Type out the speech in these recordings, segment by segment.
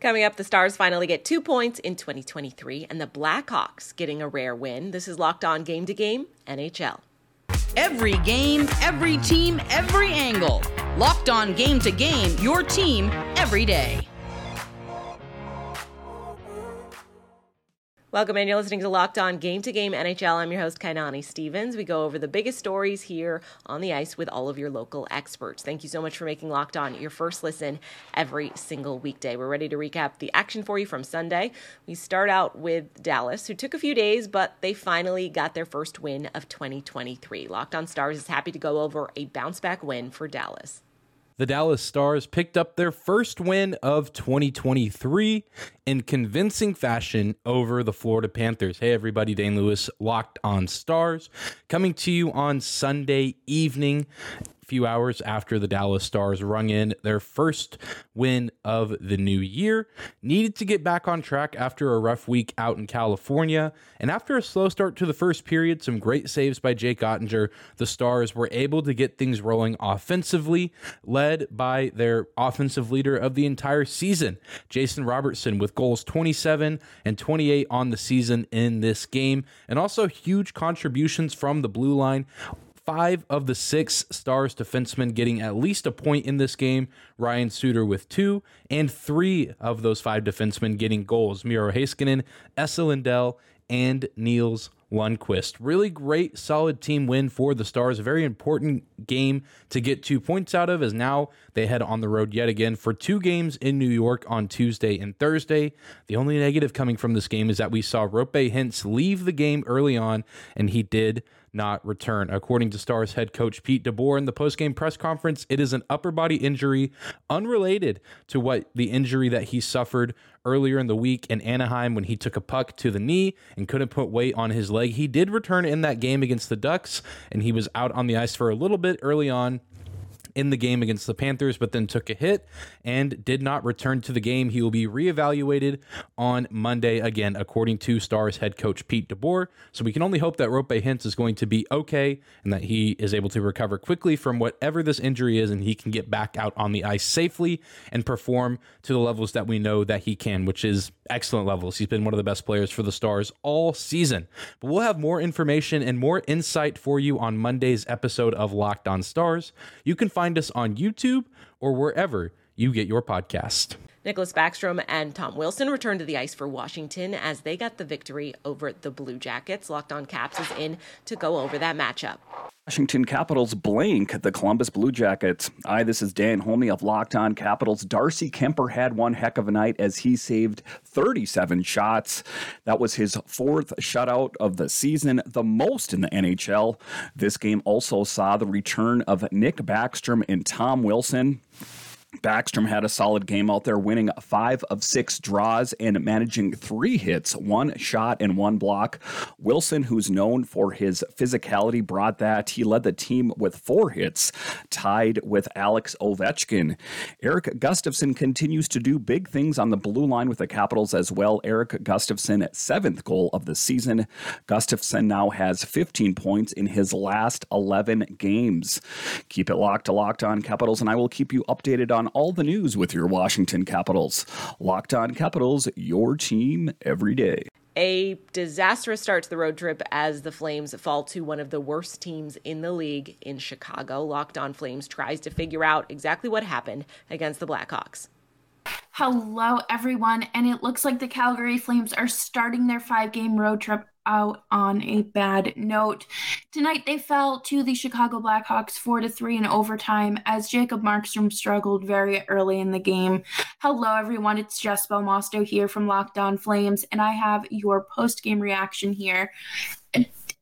Coming up, the Stars finally get two points in 2023, and the Blackhawks getting a rare win. This is Locked On Game to Game NHL. Every game, every team, every angle. Locked On Game to Game, your team every day. Welcome and You're listening to Locked On Game to Game NHL. I'm your host, Kainani Stevens. We go over the biggest stories here on the ice with all of your local experts. Thank you so much for making Locked On your first listen every single weekday. We're ready to recap the action for you from Sunday. We start out with Dallas, who took a few days, but they finally got their first win of 2023. Locked On Stars is happy to go over a bounce back win for Dallas the Dallas Stars picked up their first win of 2023 in convincing fashion over the Florida Panthers. Hey, everybody, Dane Lewis, locked on Stars, coming to you on Sunday evening few hours after the Dallas Stars rung in their first win of the new year. Needed to get back on track after a rough week out in California. And after a slow start to the first period, some great saves by Jake Oettinger, the Stars were able to get things rolling offensively, led by their offensive leader of the entire season, Jason Robertson, with goals 27 and 28 on the season in this game, and also huge contributions from the blue line five of the six Stars defensemen getting at least a point in this game. Ryan Suter with two, and three of those five defensemen getting goals. Miro Heiskanen, Esa Lindell, and Nils Lundkvist. Really great, solid team win for the Stars. A very important game to get two points out of as now they head on the road yet again for two games in New York on Tuesday and Thursday. The only negative coming from this game is that we saw Roope Hintz leave the game early on, and he did not return. According to Stars head coach Pete DeBoer in the postgame press conference, it is an upper body injury unrelated to what the injury that he suffered earlier in the week in Anaheim when he took a puck to the knee and couldn't put weight on his leg. He did return in that game against the Ducks and he was out on the ice for a little bit early on in the game against the Panthers, but then took a hit and did not return to the game. He will be reevaluated on Monday again, according to Stars head coach Pete DeBoer. So we can only hope that Roope Hintz is going to be okay and that he is able to recover quickly from whatever this injury is and he can get back out on the ice safely and perform to the levels that we know that he can, which is excellent levels. He's been one of the best players for the Stars all season. But we'll have more information and more insight for you on Monday's episode of Locked On Stars. You can find us on YouTube or wherever you get your podcast. Nicklas Backstrom and Tom Wilson returned to the ice for Washington as they got the victory over the Blue Jackets. Locked on Caps is in to go over that matchup. Washington Capitals blank the Columbus Blue Jackets. Hi, this is Dan Holmey of Locked On Capitals. Darcy Kuemper had one heck of a night as he saved 37 shots. That was his fourth shutout of the season, the most in the NHL. This game also saw the return of Nick Backstrom and Tom Wilson. Backstrom had a solid game out there, winning five of six draws and managing three hits, one shot, and one block. Wilson, who's known for his physicality, brought that. He led the team with four hits, tied with Alex Ovechkin. Erik Gustafsson continues to do big things on the blue line with the Capitals as well. Erik Gustafsson, seventh goal of the season. Gustafsson now has 15 points in his last 11 games. Keep it locked to Locked On Capitals, and I will keep you updated on on all the news with your Washington Capitals. Locked on Capitals, your team every day. A disastrous start to the road trip as the Flames fall to one of the worst teams in the league in Chicago. Locked on Flames tries to figure out exactly what happened against the Blackhawks. Hello, everyone, and it looks like the Calgary Flames are starting their five game road trip out on a bad note. Tonight they fell to the Chicago Blackhawks 4 to 3 in overtime as Jacob Markstrom struggled very early in the game. Hello everyone, it's Jess Belmosto here from Locked On Flames and I have your post-game reaction here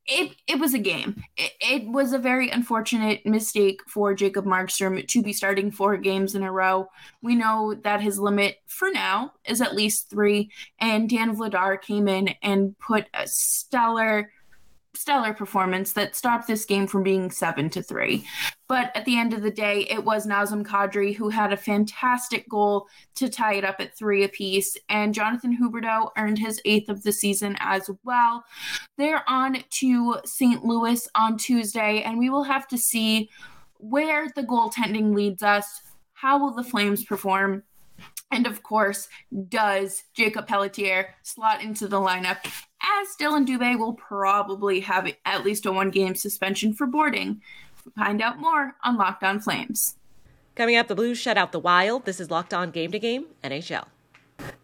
it it was a game. It, it, was a very unfortunate mistake for Jacob Markstrom to be starting four games in a row. We know that his limit for now is at least three, and Dan Vladar came in and put a stellar stellar performance that stopped this game from being seven to three. But at the end of the day, it was Nazem Kadri who had a fantastic goal to tie it up at three apiece, and Jonathan Huberdeau earned his eighth of the season as well. They're on to St. Louis on Tuesday, and we will have to see where the goaltending leads us. How will the Flames perform? And of course, does Jakob Pelletier slot into the lineup as Dillon Dubé will probably have at least a one game suspension for boarding? Find out more on Locked On Flames. Coming up, the Blues shut out the Wild. This is Locked On Game to Game NHL.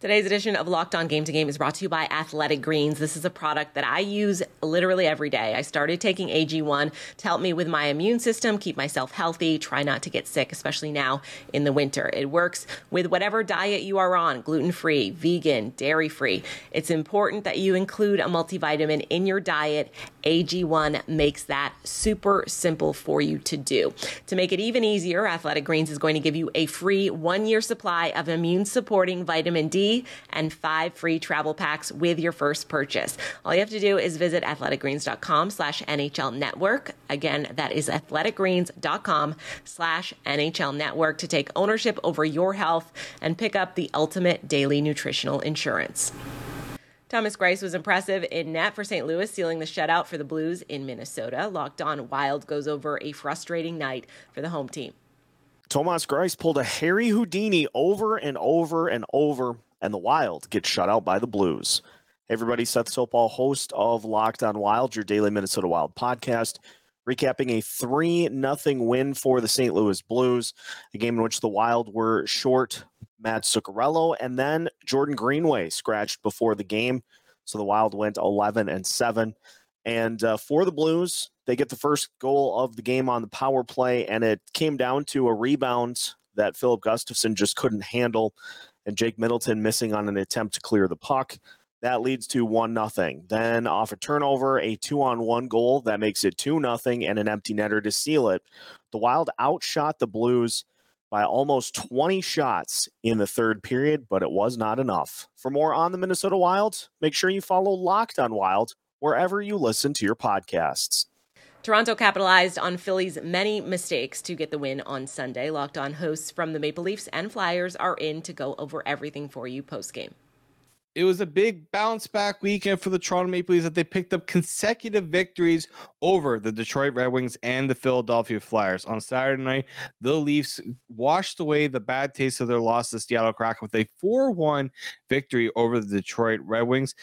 Today's edition of Locked On Game to Game is brought to you by Athletic Greens. This is a product that I use literally every day. I started taking AG1 to help me with my immune system, keep myself healthy, try not to get sick, especially now in the winter. It works with whatever diet you are on gluten free, vegan, dairy free. It's important that you include a multivitamin in your diet. AG1 makes that super simple for you to do. To make it even easier, Athletic Greens is going to give you a free one year supply of immune supporting vitamin D and five free travel packs with your first purchase. All you have to do is visit athleticgreens.com slash NHL network. Again, that is athleticgreens.com slash NHL network to take ownership over your health and pick up the ultimate daily nutritional insurance. Thomas Greiss was impressive in net for St. Louis, sealing the shutout for the Blues in Minnesota. Locked on Wild goes over a frustrating night for the home team. Thomas Greiss pulled a Harry Houdini over and over and over and the Wild get shut out by the Blues. Hey everybody, Seth Sopal, host of Locked on Wild, your daily Minnesota Wild podcast, recapping a 3 0 win for the St. Louis Blues, a game in which the Wild were short Matt Zuccarello and then Jordan Greenway scratched before the game. So the Wild went 11 and 7. And uh, for the Blues, they get the first goal of the game on the power play, and it came down to a rebound that Filip Gustavsson just couldn't handle and Jake Middleton missing on an attempt to clear the puck. That leads to one nothing. Then off a turnover, a two on one goal that makes it two nothing, and an empty netter to seal it. The Wild outshot the Blues by almost 20 shots in the third period, but it was not enough. For more on the Minnesota Wild, make sure you follow Locked on Wild wherever you listen to your podcasts. Toronto capitalized on Philly's many mistakes to get the win on Sunday. Locked on hosts from the Maple Leafs and Flyers are in to go over everything for you post game. It was a big bounce back weekend for the Toronto Maple Leafs that they picked up consecutive victories over the Detroit Red Wings and the Philadelphia Flyers. On Saturday night, the Leafs washed away the bad taste of their loss to Seattle Kraken with a 4 1 victory over the Detroit Red Wings.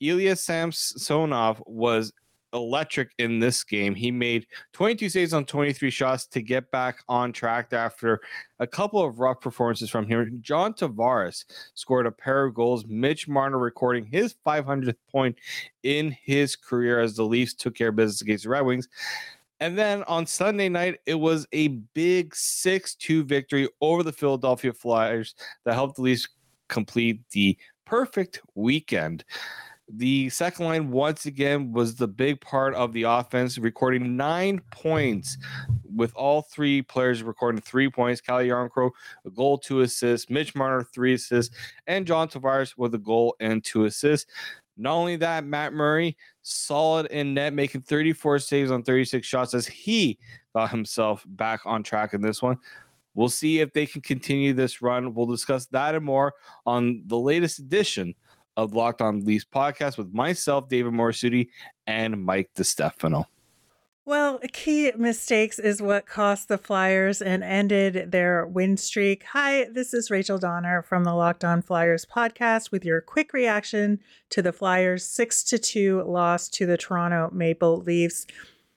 Ilya Samsonov was electric in this game. He made 22 saves on 23 shots to get back on track after a couple of rough performances from him. John Tavares scored a pair of goals. Mitch Marner recording his 500th point in his career as the Leafs took care of business against the Red Wings. And then on Sunday night, it was a big 6 2 victory over the Philadelphia Flyers that helped the Leafs complete the perfect weekend. The second line, once again, was the big part of the offense, recording nine points with all three players recording three points. Calle Jarnkrok, a goal, two assists. Mitch Marner, three assists. And John Tavares with a goal and two assists. Not only that, Matt Murray, solid in net, making 34 saves on 36 shots as he got himself back on track in this one. We'll see if they can continue this run. We'll discuss that and more on the latest edition of Locked On Leafs podcast with myself, David Morisuti, and Mike DeStefano. Well, key mistakes is what cost the Flyers and ended their win streak. Hi, this is Rachel Donner from the Locked On Flyers podcast with your quick reaction to the Flyers 6 to 2 loss to the Toronto Maple Leafs.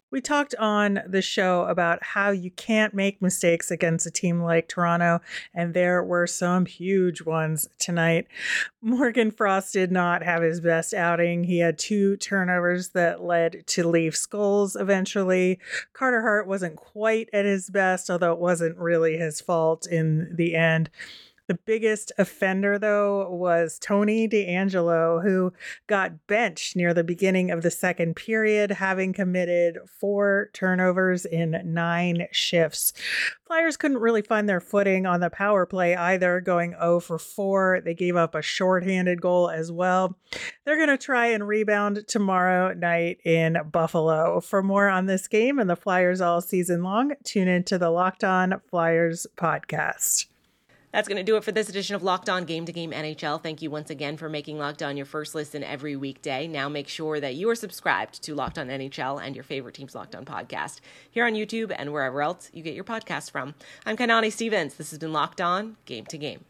We talked on the show about how you can't make mistakes against a team like Toronto, and there were some huge ones tonight. Morgan Frost did not have his best outing. He had two turnovers that led to Leafs goals eventually. Carter Hart wasn't quite at his best, although it wasn't really his fault in the end. The biggest offender, though, was Tony DeAngelo, who got benched near the beginning of the second period, having committed four turnovers in nine shifts. Flyers couldn't really find their footing on the power play either, going 0 for 4. They gave up a shorthanded goal as well. They're going to try and rebound tomorrow night in Buffalo. For more on this game and the Flyers all season long, tune into the Locked On Flyers podcast. That's going to do it for this edition of Locked On Game to Game NHL. Thank you once again for making Locked On your first listen every weekday. Now make sure that you are subscribed to Locked On NHL and your favorite team's Locked On podcast here on YouTube and wherever else you get your podcast from. I'm Kanani Stevens. This has been Locked On Game to Game.